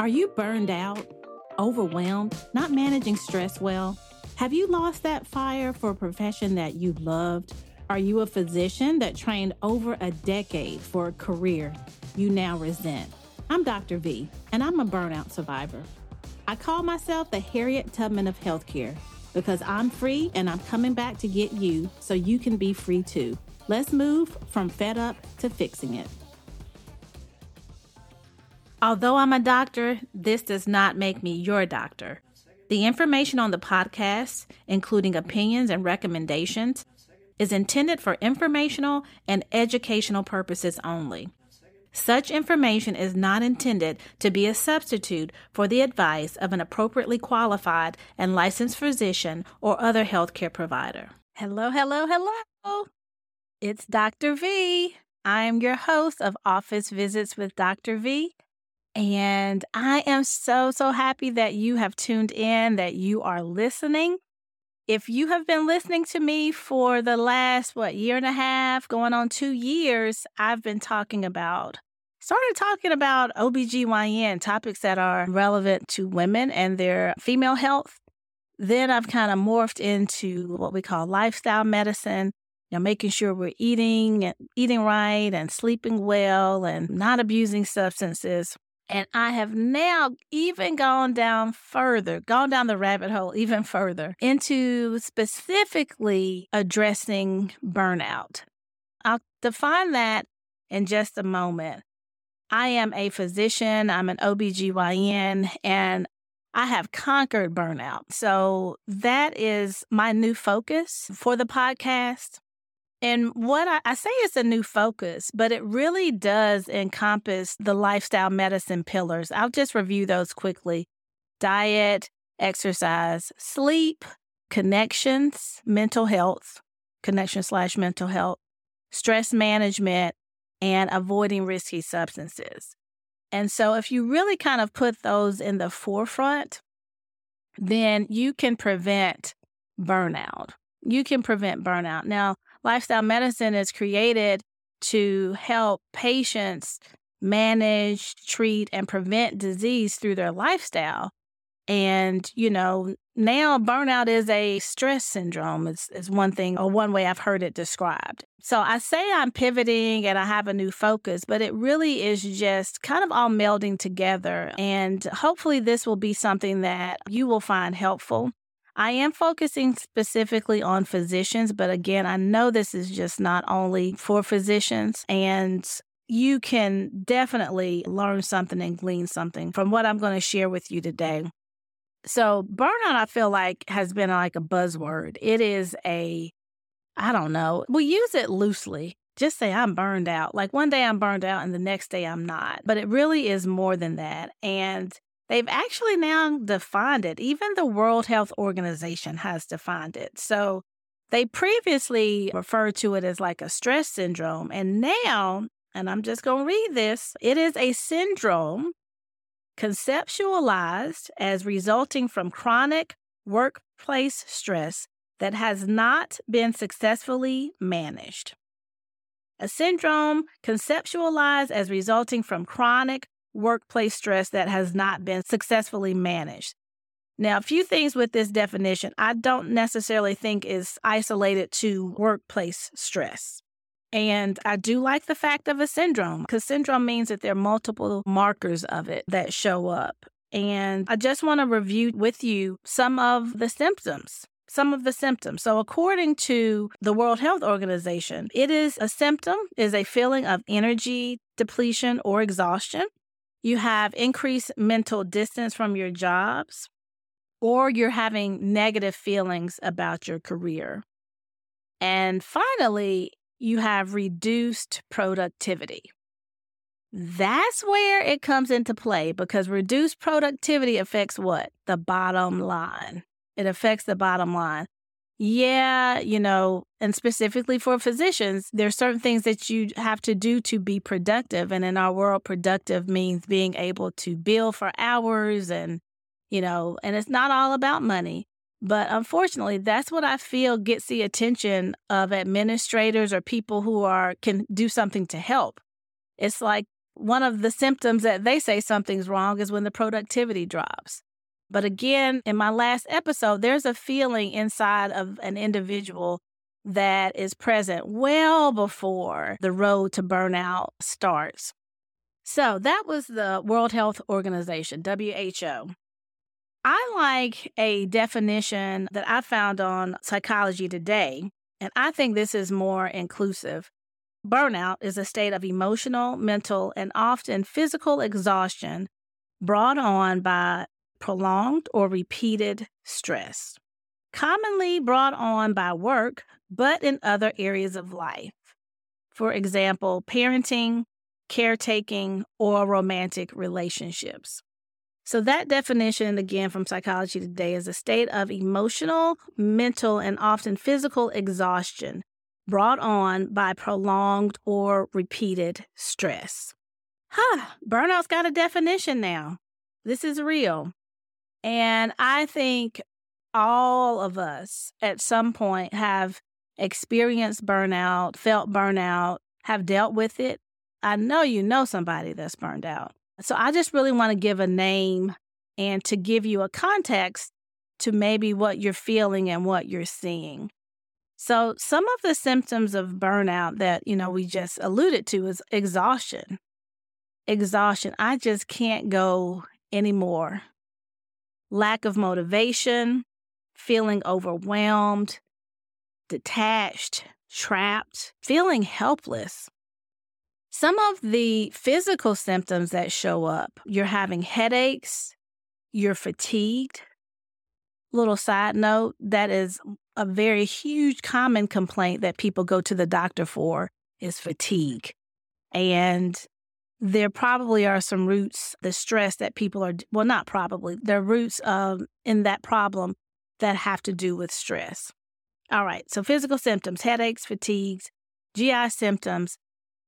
Are you burned out, overwhelmed, not managing stress well? Have you lost that fire for a profession that you loved? Are you a physician that trained over a decade for a career you now resent? I'm Dr. V, and I'm a burnout survivor. I call myself the Harriet Tubman of healthcare because I'm free and I'm coming back to get you so you can be free too. Let's move from fed up to fixing it. Although I'm a doctor, this does not make me your doctor. The information on the podcast, including opinions and recommendations, is intended for informational and educational purposes only. Such information is not intended to be a substitute for the advice of an appropriately qualified and licensed physician or other healthcare provider. Hello, hello, hello. It's Dr. V. I am your host of Office Visits with Dr. V. And I am so, so happy that you have tuned in, that you are listening. If you have been listening to me for the last, what, year and a half, going on two years, I've been talking about, started talking about OBGYN topics that are relevant to women and their female health. Then I've kind of morphed into what we call lifestyle medicine, you know, making sure we're eating, and eating right and sleeping well and not abusing substances. And I have now even gone down further, gone down the rabbit hole even further into specifically addressing burnout. I'll define that in just a moment. I am a physician, I'm an OBGYN, and I have conquered burnout. So that is my new focus for the podcast. And what I, I, say is a new focus, but it really does encompass the lifestyle medicine pillars. I'll just review those quickly diet, exercise, sleep, connections, mental health, connection slash mental health, stress management, and avoiding risky substances. And so, if you really kind of put those in the forefront, then you can prevent burnout. You can prevent burnout. Now, lifestyle medicine is created to help patients manage, treat, and prevent disease through their lifestyle. And, you know, now burnout is a stress syndrome, is, is one thing or one way I've heard it described. So I say I'm pivoting and I have a new focus, but it really is just kind of all melding together. And hopefully, this will be something that you will find helpful. I am focusing specifically on physicians, but again, I know this is just not only for physicians. And you can definitely learn something and glean something from what I'm going to share with you today. So, burnout, I feel like, has been like a buzzword. It is a, I don't know, we use it loosely. Just say I'm burned out. Like one day I'm burned out and the next day I'm not. But it really is more than that. And They've actually now defined it. Even the World Health Organization has defined it. So they previously referred to it as like a stress syndrome. And now, and I'm just going to read this it is a syndrome conceptualized as resulting from chronic workplace stress that has not been successfully managed. A syndrome conceptualized as resulting from chronic workplace stress that has not been successfully managed. Now, a few things with this definition I don't necessarily think is isolated to workplace stress. And I do like the fact of a syndrome because syndrome means that there are multiple markers of it that show up. And I just want to review with you some of the symptoms. Some of the symptoms. So, according to the World Health Organization, it is a symptom is a feeling of energy depletion or exhaustion. You have increased mental distance from your jobs, or you're having negative feelings about your career. And finally, you have reduced productivity. That's where it comes into play because reduced productivity affects what? The bottom line. It affects the bottom line yeah, you know, and specifically for physicians, there's certain things that you have to do to be productive. And in our world, productive means being able to bill for hours and, you know, and it's not all about money. But unfortunately, that's what I feel gets the attention of administrators or people who are can do something to help. It's like one of the symptoms that they say something's wrong is when the productivity drops. But again, in my last episode, there's a feeling inside of an individual that is present well before the road to burnout starts. So that was the World Health Organization, WHO. I like a definition that I found on Psychology Today, and I think this is more inclusive. Burnout is a state of emotional, mental, and often physical exhaustion brought on by prolonged or repeated stress, commonly brought on by work, but in other areas of life. For example, parenting, caretaking, or romantic relationships. So, that definition, again from Psychology Today, is a state of emotional, mental, and often physical exhaustion brought on by prolonged or repeated stress. Huh, burnout's got a definition now. This is real. And I think all of us at some point have experienced burnout, felt burnout, have dealt with it. I know you know somebody that's burned out. So I just really want to give a name and to give you a context to maybe what you're feeling and what you're seeing. So some of the symptoms of burnout that, you know, we just alluded to is exhaustion. Exhaustion. I just can't go anymore. Lack of motivation, feeling overwhelmed, detached, trapped, feeling helpless. Some of the physical symptoms that show up you're having headaches, you're fatigued. Little side note that is a very huge common complaint that people go to the doctor for is fatigue. And there probably are some roots, the stress that people are, well, not probably, there are roots um, in that problem that have to do with stress. All right, so physical symptoms, headaches, fatigues, GI symptoms,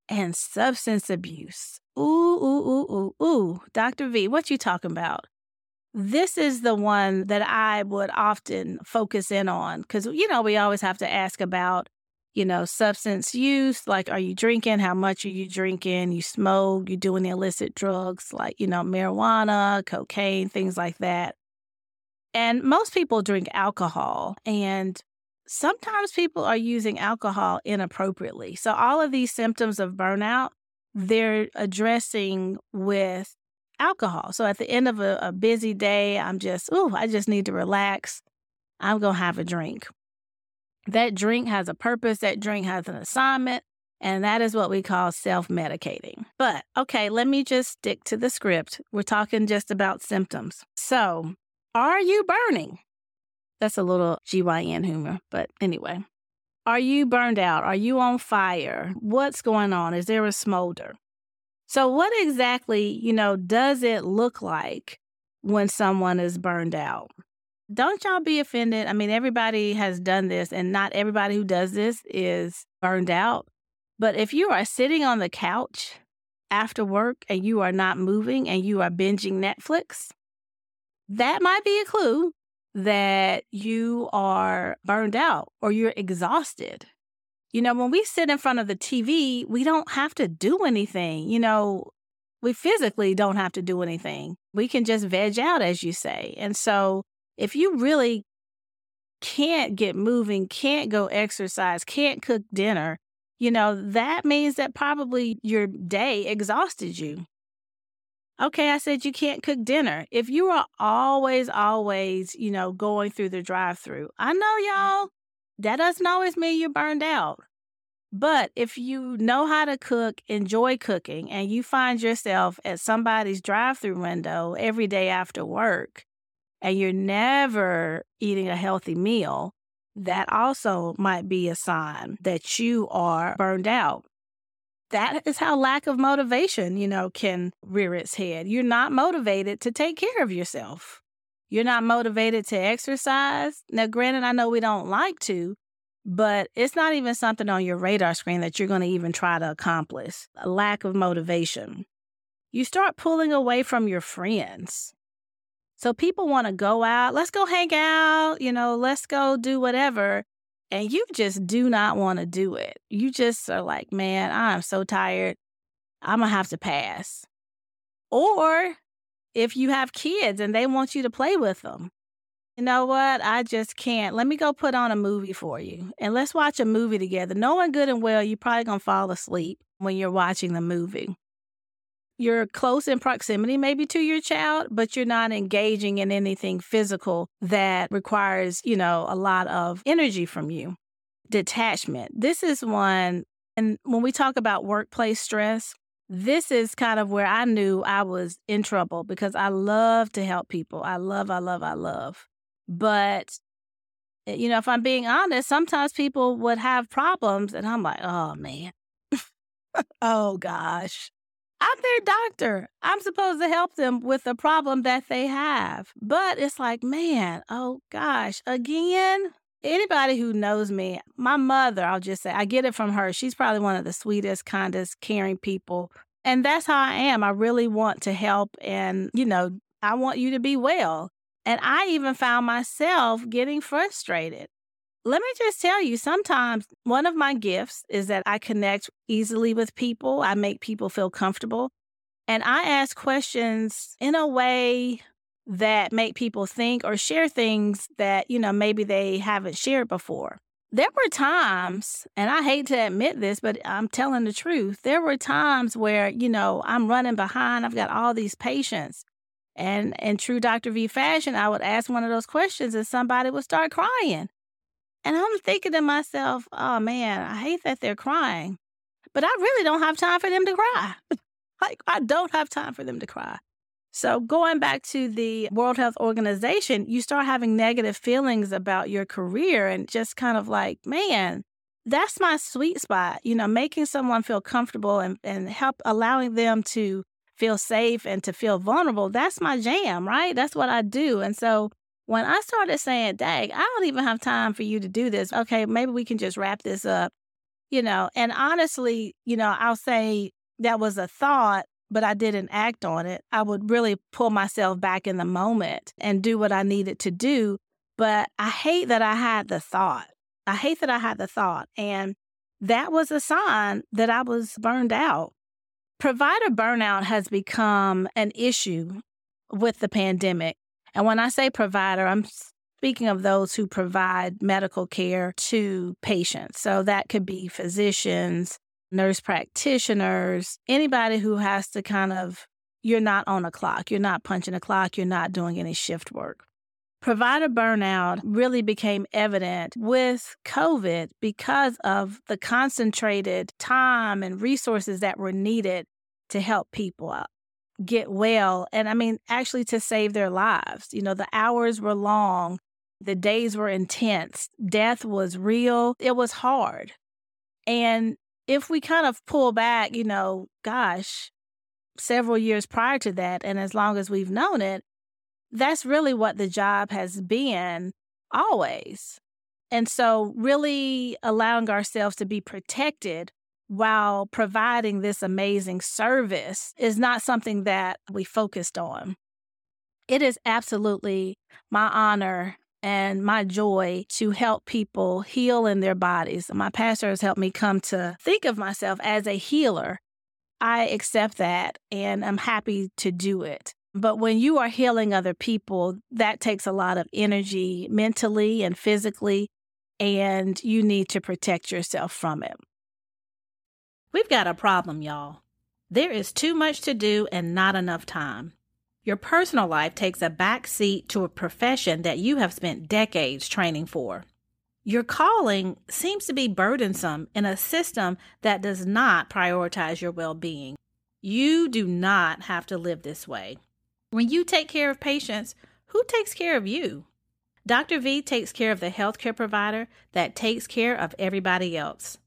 and substance abuse. Ooh, ooh, ooh, ooh, ooh. Dr. V, what you talking about? This is the one that I would often focus in on because, you know, we always have to ask about, you know, substance use. Like, are you drinking? How much are you drinking? You smoke? You doing illicit drugs like, you know, marijuana, cocaine, things like that. And most people drink alcohol. And sometimes people are using alcohol inappropriately. So, all of these symptoms of burnout, they're addressing with alcohol. So, at the end of a, a busy day, I'm just, oh, I just need to relax. I'm going to have a drink. That drink has a purpose, that drink has an assignment. And that is what we call self medicating. But okay, let me just stick to the script. We're talking just about symptoms. So, are you burning? That's a little GYN humor, but anyway. Are you burned out? Are you on fire? What's going on? Is there a smolder? So, what exactly, you know, does it look like when someone is burned out? Don't y'all be offended. I mean, everybody has done this, and not everybody who does this is burned out. But if you are sitting on the couch after work and you are not moving and you are binging Netflix, that might be a clue that you are burned out or you're exhausted. You know, when we sit in front of the TV, we don't have to do anything. You know, we physically don't have to do anything. We can just veg out, as you say. And so, if you really can't get moving, can't go exercise, can't cook dinner, you know, that means that probably your day exhausted you. Okay, I said you can't cook dinner. If you are always, always, you know, going through the drive through, I know mm-hmm. y'all, that doesn't always mean you're burned out. But if you know how to cook, enjoy cooking, and you find yourself at somebody's drive through window every day after work, and you're never eating a healthy meal, that also might be a sign that you are burned out that is how lack of motivation, you know, can rear its head. You're not motivated to take care of yourself. You're not motivated to exercise. Now, granted, I know we don't like to, but it's not even something on your radar screen that you're going to even try to accomplish. A lack of motivation. You start pulling away from your friends. So people want to go out, let's go hang out, you know, let's go do whatever and you just do not want to do it. You just are like, man, I'm so tired. I'm going to have to pass. Or if you have kids and they want you to play with them, you know what? I just can't. Let me go put on a movie for you and let's watch a movie together. Knowing good and well, you're probably going to fall asleep when you're watching the movie. You're close in proximity, maybe to your child, but you're not engaging in anything physical that requires, you know, a lot of energy from you. Detachment. This is one, and when we talk about workplace stress, this is kind of where I knew I was in trouble because I love to help people. I love, I love, I love. But, eh, you know, if I'm being honest, sometimes people would have problems, and I'm like, oh man, oh gosh. I'm their doctor. I'm supposed to help them with the problem that they have. But it's like, man, oh gosh, again, anybody who knows me, my mother, I'll just say, I get it from her. She's probably one of the sweetest, kindest, caring people. And that's how I am. I really want to help and, you know, I want you to be well. And I even found myself getting frustrated. Let me just tell you, sometimes one of my gifts is that I connect easily with people. I make people feel comfortable. And I ask questions in a way that make people think or share things that, you know, maybe they haven't shared before. There were times, and I hate to admit this, but I'm telling the truth. There were times where, you know, I'm running behind. I've got all these patients. And in true Dr. V fashion, I would ask one of those questions and somebody would start crying. And I'm thinking to myself, oh man, I hate that they're crying, but I really don't have time for them to cry. like, I don't have time for them to cry. So, going back to the World Health Organization, you start having negative feelings about your career and just kind of like, man, that's my sweet spot. You know, making someone feel comfortable and, and help allowing them to feel safe and to feel vulnerable. That's my jam, right? That's what I do. And so, when I started saying, dang, I don't even have time for you to do this. Okay, maybe we can just wrap this up, you know. And honestly, you know, I'll say that was a thought, but I didn't act on it. I would really pull myself back in the moment and do what I needed to do. But I hate that I had the thought. I hate that I had the thought. And that was a sign that I was burned out. Provider burnout has become an issue with the pandemic. And when I say provider, I'm speaking of those who provide medical care to patients. So that could be physicians, nurse practitioners, anybody who has to kind of, you're not on a clock, you're not punching a clock, you're not doing any shift work. Provider burnout really became evident with COVID because of the concentrated time and resources that were needed to help people get well. And I mean, actually to save their lives. You know, the hours were long, the days were intense, death was real, it was hard. And if we kind of pull back, you know, gosh, several years prior to that, and as long as we've known it, that's really what the job has been always. And so, really allowing ourselves to be protected while providing this amazing service is not something that we focused on. It is absolutely my honor and my joy to help people heal in their bodies. My pastor has helped me come to think of myself as a healer. I accept that and I'm happy to do it. But when you are healing other people, that takes a lot of energy mentally and physically, and you need to protect yourself from it. We've got a problem, y'all. There is too much to do and not enough time. Your personal life takes a back seat to a profession that you have spent decades training for. Your calling seems to be burdensome in a system that does not prioritize your well being. You do not have to live this way. When you take care of patients, who takes care of you? Dr. V takes care of the healthcare provider that takes care of everybody else.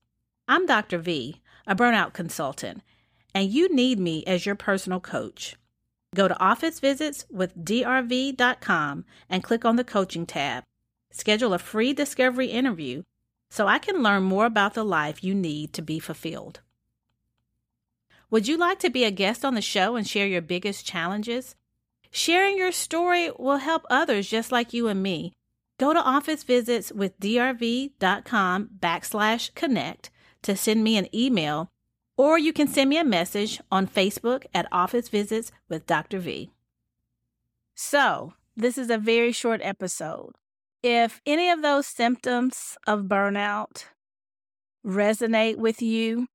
I'm Dr. V, a burnout consultant, and you need me as your personal coach. Go to office visits with drv.com and click on the coaching tab. Schedule a free discovery interview so I can learn more about the life you need to be fulfilled. Would you like to be a guest on the show and share your biggest challenges? Sharing your story will help others just like you and me. Go to office visits with drv.com backslash connect to send me an email or you can send me a message on Facebook at Office Visits with Dr. V. So, this is a very short episode. If any of those symptoms of burnout resonate with you,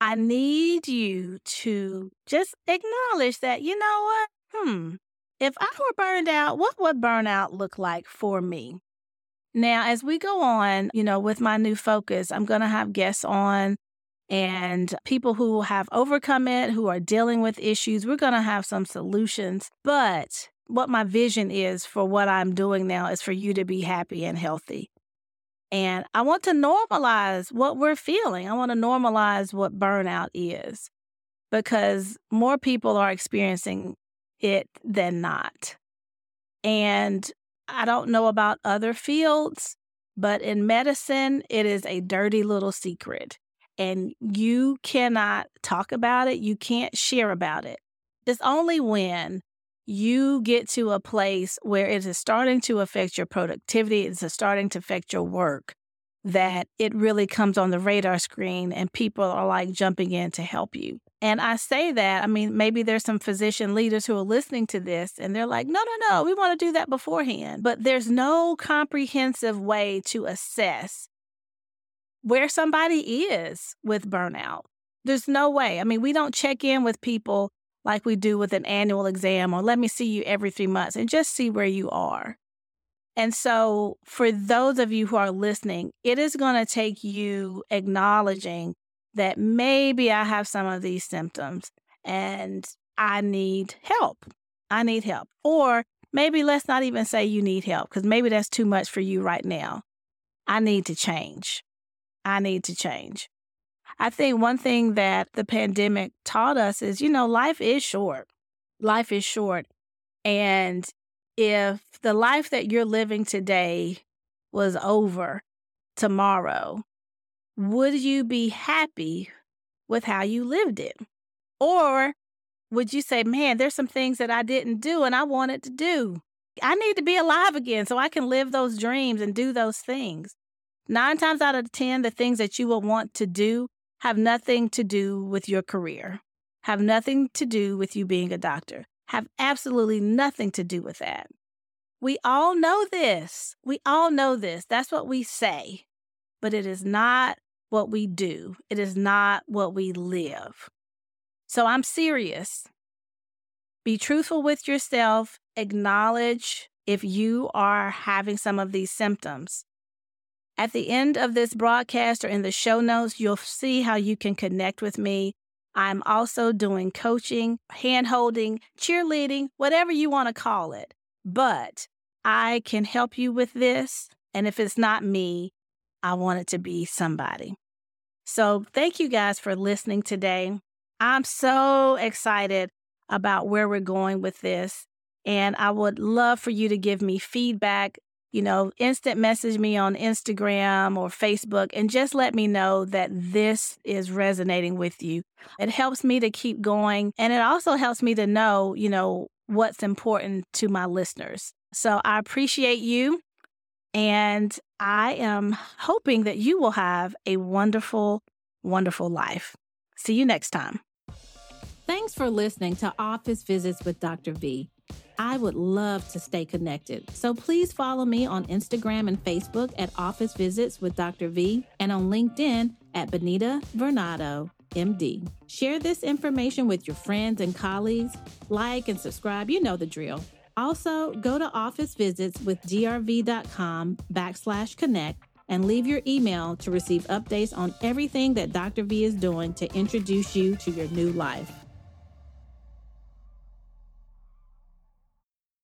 I need you to just acknowledge that, you know what? Hmm, if I were burned out, what would burnout look like for me? Now, as we go on, you know, with my new focus, I'm going to have guests on and people who have overcome it, who are dealing with issues. We're going to have some solutions. But what my vision is for what I'm doing now is for you to be happy and healthy. And I want to normalize what we're feeling. I want to normalize what burnout is because more people are experiencing it than not. And I don't know about other fields, but in medicine, it is a dirty little secret. And you cannot talk about it, you can't share about it. It's only when you get to a place where it is starting to affect your productivity, it's starting to affect your work, that it really comes on the radar screen and people are like jumping in to help you. And I say that, I mean, maybe there's some physician leaders who are listening to this and they're like, no, no, no, we want to do that beforehand. But there's no comprehensive way to assess where somebody is with burnout. There's no way. I mean, we don't check in with people like we do with an annual exam or let me see you every three months and just see where you are. And so, for those of you who are listening, it is going to take you acknowledging that maybe I have some of these symptoms and I need help. I need help. Or maybe let's not even say you need help because maybe that's too much for you right now. I need to change. I need to change. I think one thing that the pandemic taught us is, you know, life is short. Life is short. And if the life that you're living today was over tomorrow, would you be happy with how you lived it? Or would you say, man, there's some things that I didn't do and I wanted to do? I need to be alive again so I can live those dreams and do those things. Nine times out of 10, the things that you will want to do have nothing to do with your career, have nothing to do with you being a doctor, have absolutely nothing to do with that. We all know this. We all know this. That's what we say, but it is not what we do, it is not what we live. So I'm serious. Be truthful with yourself. Acknowledge if you are having some of these symptoms. At the end of this broadcast or in the show notes, you'll see how you can connect with me. I'm also doing coaching, hand holding, cheerleading, whatever you want to call it. But I can help you with this. And if it's not me, I want it to be somebody. So, thank you guys for listening today. I'm so excited about where we're going with this. And I would love for you to give me feedback. You know, instant message me on Instagram or Facebook and just let me know that this is resonating with you. It helps me to keep going. And it also helps me to know, you know, what's important to my listeners. So I appreciate you. And I am hoping that you will have a wonderful, wonderful life. See you next time. Thanks for listening to Office Visits with Dr. V. I would love to stay connected. So please follow me on Instagram and Facebook at Office Visits with Dr. V and on LinkedIn at Benita Vernado, MD. Share this information with your friends and colleagues. Like and subscribe. You know the drill. Also, go to office visits with drv.com backslash connect and leave your email to receive updates on everything that Dr. V is doing to introduce you to your new life.